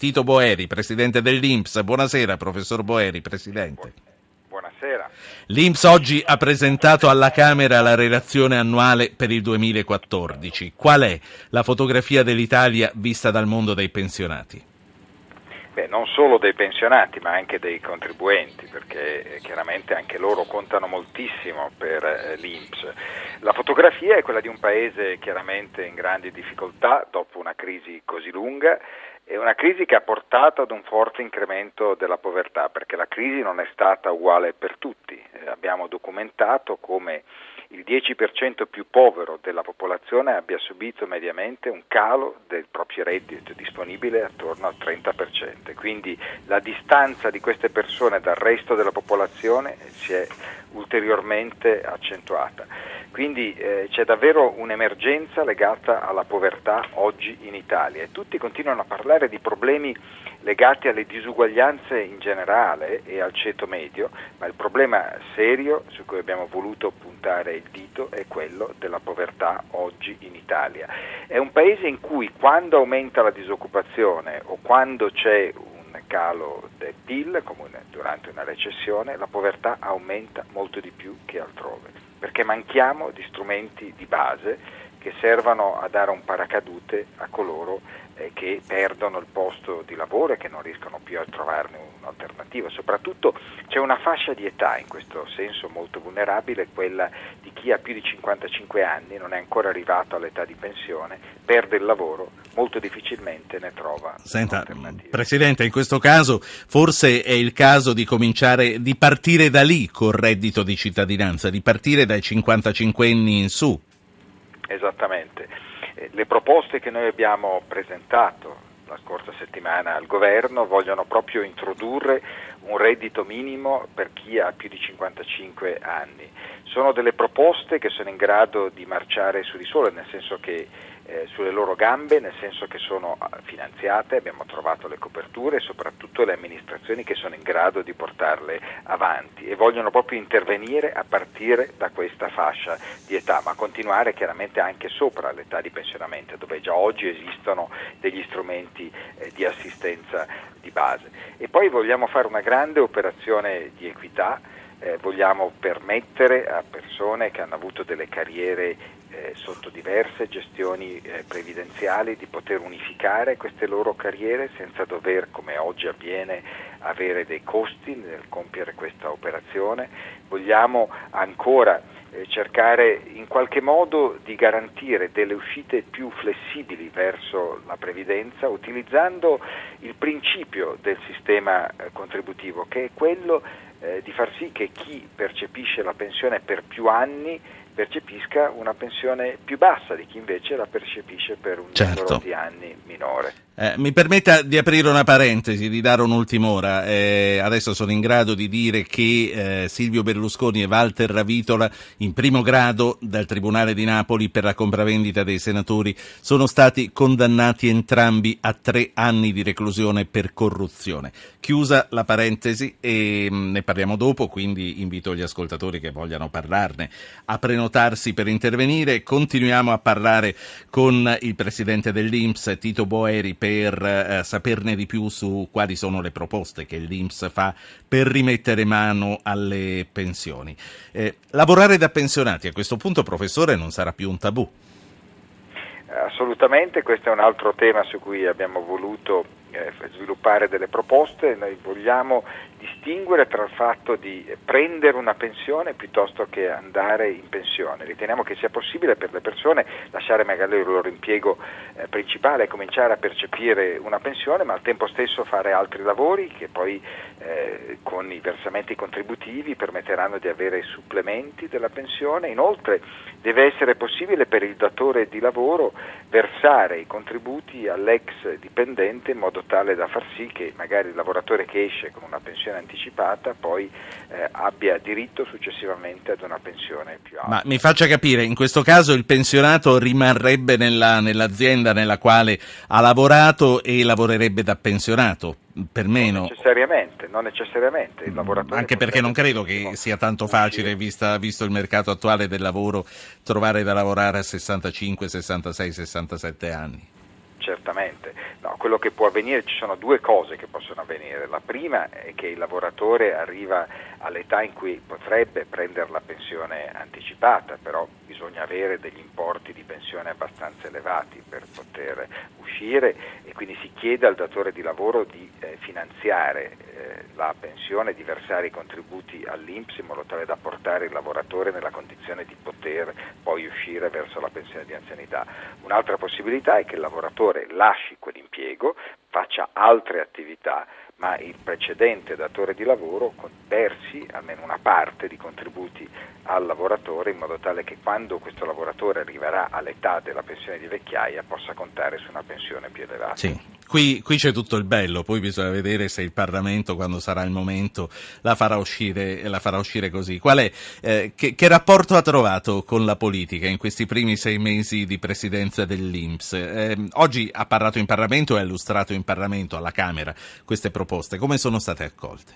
Tito Boeri, presidente dell'Inps. Buonasera, professor Boeri, presidente. Buonasera. L'Inps oggi ha presentato alla Camera la relazione annuale per il 2014. Qual è la fotografia dell'Italia vista dal mondo dei pensionati? Beh, non solo dei pensionati ma anche dei contribuenti perché eh, chiaramente anche loro contano moltissimo per eh, l'Inps. La fotografia è quella di un paese chiaramente in grandi difficoltà dopo una crisi così lunga è una crisi che ha portato ad un forte incremento della povertà, perché la crisi non è stata uguale per tutti. Eh, abbiamo documentato come il 10% più povero della popolazione abbia subito mediamente un calo del proprio reddito disponibile attorno al 30%. Quindi la distanza di queste persone dal resto della popolazione si è ulteriormente accentuata. Quindi eh, c'è davvero un'emergenza legata alla povertà oggi in Italia e tutti continuano a parlare di problemi legati alle disuguaglianze in generale e al ceto medio, ma il problema serio su cui abbiamo voluto puntare il dito è quello della povertà oggi in Italia. È un paese in cui quando aumenta la disoccupazione o quando c'è calo del PIL, come durante una recessione, la povertà aumenta molto di più che altrove, perché manchiamo di strumenti di base che servano a dare un paracadute a coloro eh, che perdono il posto di lavoro e che non riescono più a trovarne un'alternativa. Soprattutto c'è una fascia di età in questo senso molto vulnerabile, quella di chi ha più di 55 anni, non è ancora arrivato all'età di pensione, perde il lavoro, molto difficilmente ne trova Senta, Presidente, in questo caso forse è il caso di cominciare, di partire da lì col reddito di cittadinanza, di partire dai 55 anni in su. Esattamente. Eh, le proposte che noi abbiamo presentato la scorsa settimana al governo vogliono proprio introdurre un reddito minimo per chi ha più di 55 anni. Sono delle proposte che sono in grado di marciare su di sole, nel senso che eh, sulle loro gambe, nel senso che sono ah, finanziate, abbiamo trovato le coperture e soprattutto le amministrazioni che sono in grado di portarle avanti e vogliono proprio intervenire a partire da questa fascia di età, ma continuare chiaramente anche sopra l'età di pensionamento, dove già oggi esistono degli strumenti eh, di assistenza di base. E poi vogliamo fare una grande operazione di equità eh, vogliamo permettere a persone che hanno avuto delle carriere eh, sotto diverse gestioni eh, previdenziali di poter unificare queste loro carriere senza dover, come oggi avviene, avere dei costi nel compiere questa operazione. Vogliamo ancora eh, cercare in qualche modo di garantire delle uscite più flessibili verso la previdenza utilizzando il principio del sistema eh, contributivo che è quello eh, di far sì che chi percepisce la pensione per più anni percepisca una pensione più bassa di chi invece la percepisce per un certo. numero di anni minore. Eh, mi permetta di aprire una parentesi, di dare un'ultim'ora. Eh, adesso sono in grado di dire che eh, Silvio Berlusconi e Walter Ravitola, in primo grado dal Tribunale di Napoli per la compravendita dei senatori, sono stati condannati entrambi a tre anni di reclusione per corruzione. Chiusa la parentesi e mh, mm, ne parliamo dopo, quindi invito gli ascoltatori che vogliano parlarne a prenotarsi per intervenire. Continuiamo a parlare con il presidente dell'Inps, Tito Boeri, per eh, saperne di più su quali sono le proposte che l'Inps fa per rimettere mano alle pensioni. Eh, lavorare da pensionati a questo punto, professore, non sarà più un tabù. Assolutamente, questo è un altro tema su cui abbiamo voluto sviluppare delle proposte, noi vogliamo distinguere tra il fatto di prendere una pensione piuttosto che andare in pensione. Riteniamo che sia possibile per le persone lasciare magari il loro impiego eh, principale e cominciare a percepire una pensione, ma al tempo stesso fare altri lavori che poi eh, con i versamenti contributivi permetteranno di avere supplementi della pensione. Inoltre deve essere possibile per il datore di lavoro versare i contributi all'ex dipendente in modo tale da far sì che magari il lavoratore che esce con una pensione anticipata poi eh, abbia diritto successivamente ad una pensione più alta. Ma mi faccia capire, in questo caso il pensionato rimarrebbe nella, nell'azienda nella quale ha lavorato e lavorerebbe da pensionato? per meno. Non necessariamente, non necessariamente. Il lavoratore Anche perché non credo che sia tanto facile, vista, visto il mercato attuale del lavoro, trovare da lavorare a 65, 66, 67 anni. Certamente, no, quello che può avvenire, ci sono due cose che possono avvenire. La prima è che il lavoratore arriva all'età in cui potrebbe prendere la pensione anticipata, però bisogna avere degli importi di pensione abbastanza elevati per poter uscire e quindi si chiede al datore di lavoro di eh, finanziare eh, la pensione, di versare i contributi all'Inps in modo tale da portare il lavoratore nella condizione di poter poi uscire verso la pensione di anzianità. Un'altra possibilità è che il lavoratore lasci quell'impiego, faccia altre attività ma il precedente datore di lavoro versi almeno una parte di contributi al lavoratore in modo tale che quando questo lavoratore arriverà all'età della pensione di vecchiaia possa contare su una pensione più elevata. Sì. Qui, qui, c'è tutto il bello, poi bisogna vedere se il Parlamento, quando sarà il momento, la farà uscire, la farà uscire così. Qual è, eh, che, che, rapporto ha trovato con la politica in questi primi sei mesi di presidenza dell'Inps? Eh, oggi ha parlato in Parlamento e ha illustrato in Parlamento, alla Camera, queste proposte. Come sono state accolte?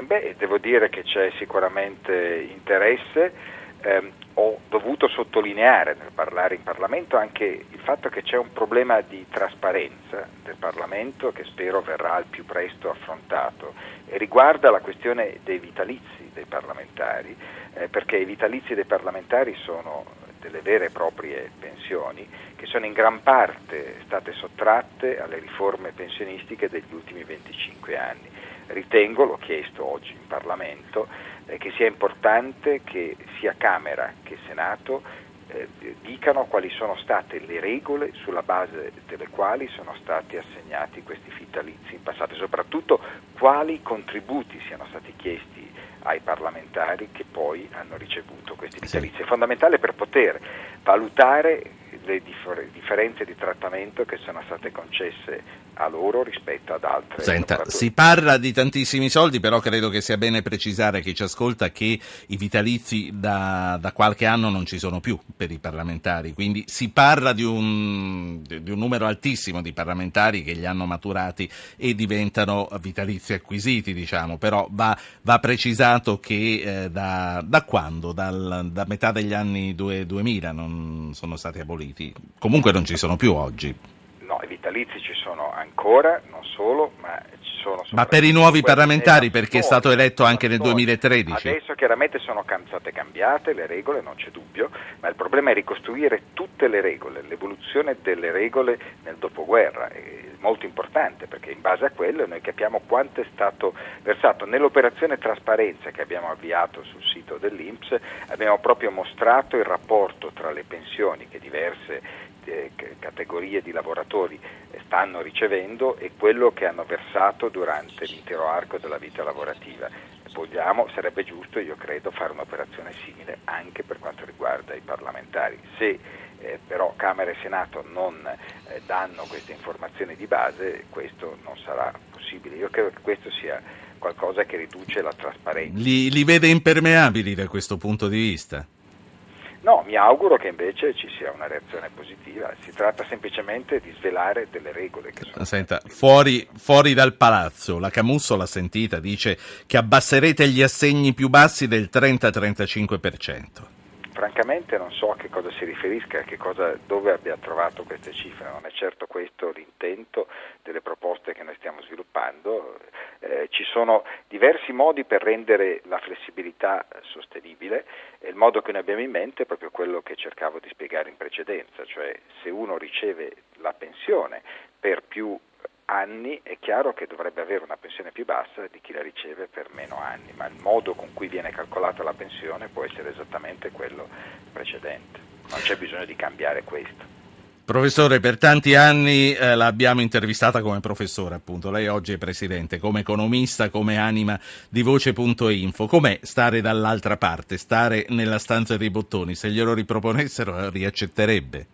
Beh, devo dire che c'è sicuramente interesse eh, ho dovuto sottolineare nel parlare in Parlamento anche il fatto che c'è un problema di trasparenza del Parlamento che spero verrà al più presto affrontato e riguarda la questione dei vitalizi dei parlamentari, eh, perché i vitalizi dei parlamentari sono delle vere e proprie pensioni che sono in gran parte state sottratte alle riforme pensionistiche degli ultimi 25 anni. Ritengo, l'ho chiesto oggi in Parlamento, eh, che sia importante che sia Camera che Senato eh, dicano quali sono state le regole sulla base delle quali sono stati assegnati questi vitalizi in passato e soprattutto quali contributi siano stati chiesti ai parlamentari che poi hanno ricevuto questi vitalizi. È fondamentale per poter valutare le differenze di trattamento che sono state concesse a loro rispetto ad altre. Senta, si parla di tantissimi soldi, però credo che sia bene precisare a chi ci ascolta che i vitalizi da, da, qualche anno non ci sono più per i parlamentari, quindi si parla di un, di un numero altissimo di parlamentari che li hanno maturati e diventano vitalizi acquisiti, diciamo, però va, va precisato che eh, da, da, quando? Dal, da metà degli anni 2000 non sono stati aboliti, comunque non ci sono più oggi. No, i vitalizi ci sono ancora, non solo, ma ci sono Ma per i nuovi parlamentari, perché è stato eletto anche nel 2013? Adesso chiaramente sono state cambiate le regole, non c'è dubbio, ma il problema è ricostruire tutte le regole, l'evoluzione delle regole nel dopoguerra, è molto importante perché in base a quello noi capiamo quanto è stato versato. Nell'operazione trasparenza che abbiamo avviato sul sito dell'Inps abbiamo proprio mostrato il rapporto tra le pensioni che diverse categorie di lavoratori stanno ricevendo e quello che hanno versato durante l'intero arco della vita lavorativa. Vogliamo, sarebbe giusto, io credo, fare un'operazione simile anche per quanto riguarda i parlamentari. Se eh, però Camera e Senato non eh, danno queste informazioni di base, questo non sarà possibile. Io credo che questo sia qualcosa che riduce la trasparenza. Li, li vede impermeabili da questo punto di vista? No, mi auguro che invece ci sia una reazione positiva, si tratta semplicemente di svelare delle regole che sono... Senta, fuori, fuori dal palazzo, la Camusso l'ha sentita, dice che abbasserete gli assegni più bassi del 30-35%. Francamente non so a che cosa si riferisca, cosa, dove abbia trovato queste cifre, non è certo questo l'intento delle proposte che noi stiamo sviluppando. Eh, ci sono diversi modi per rendere la flessibilità sostenibile e il modo che noi abbiamo in mente è proprio quello che cercavo di spiegare in precedenza, cioè se uno riceve la pensione per più anni è chiaro che dovrebbe avere una pensione più bassa di chi la riceve per meno anni, ma il modo con cui viene calcolata la pensione può essere esattamente quello precedente. Non c'è bisogno di cambiare questo. Professore, per tanti anni eh, l'abbiamo intervistata come professore, appunto. Lei oggi è presidente, come economista, come anima di Voce.info. Com'è stare dall'altra parte, stare nella stanza dei bottoni? Se glielo riproponessero, riaccetterebbe?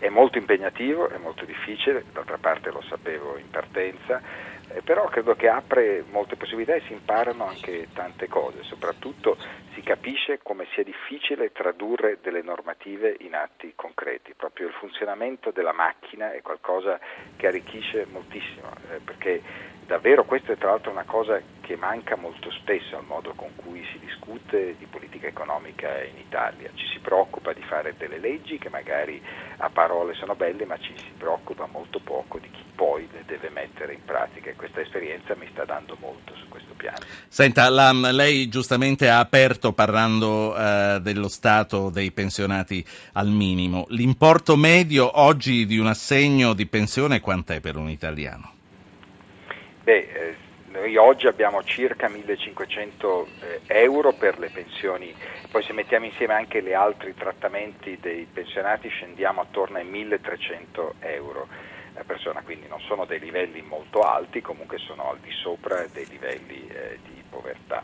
È molto impegnativo, è molto difficile, d'altra parte lo sapevo in partenza, eh, però credo che apre molte possibilità e si imparano anche tante cose, soprattutto si capisce come sia difficile tradurre delle normative in atti concreti, proprio il funzionamento della macchina è qualcosa che arricchisce moltissimo, eh, perché davvero questa è tra l'altro una cosa che manca molto spesso al modo con cui si discute di politica economica in Italia. Ci si preoccupa di fare delle leggi che magari a parole sono belle, ma ci si preoccupa molto poco di chi poi le deve mettere in pratica e questa esperienza mi sta dando molto su questo piano. Senta, la, lei giustamente ha aperto parlando eh, dello stato dei pensionati al minimo. L'importo medio oggi di un assegno di pensione quant'è per un italiano? Beh, eh, noi oggi abbiamo circa 1500 eh, euro per le pensioni, poi se mettiamo insieme anche gli altri trattamenti dei pensionati scendiamo attorno ai 1300 euro a persona, quindi non sono dei livelli molto alti, comunque sono al di sopra dei livelli eh, di povertà.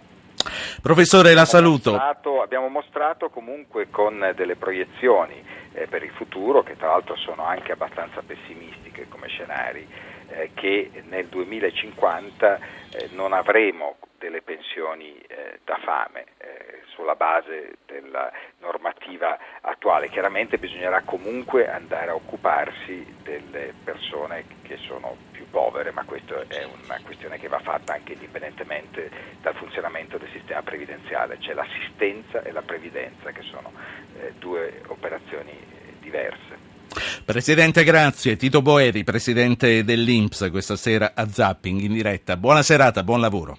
Professore, la saluto. Mostrato, abbiamo mostrato comunque con delle proiezioni eh, per il futuro, che tra l'altro sono anche abbastanza pessimistiche come scenari, eh, che nel 2050 eh, non avremo delle pensioni eh, da fame eh, sulla base della normativa attuale. Chiaramente bisognerà comunque andare a occuparsi delle persone che sono più povere, ma questa è una questione che va fatta anche indipendentemente dal funzionamento del sistema previdenziale, c'è l'assistenza e la previdenza che sono eh, due operazioni diverse. Presidente, grazie. Tito Boeri, presidente dell'Inps, questa sera a Zapping in diretta. Buona serata, buon lavoro.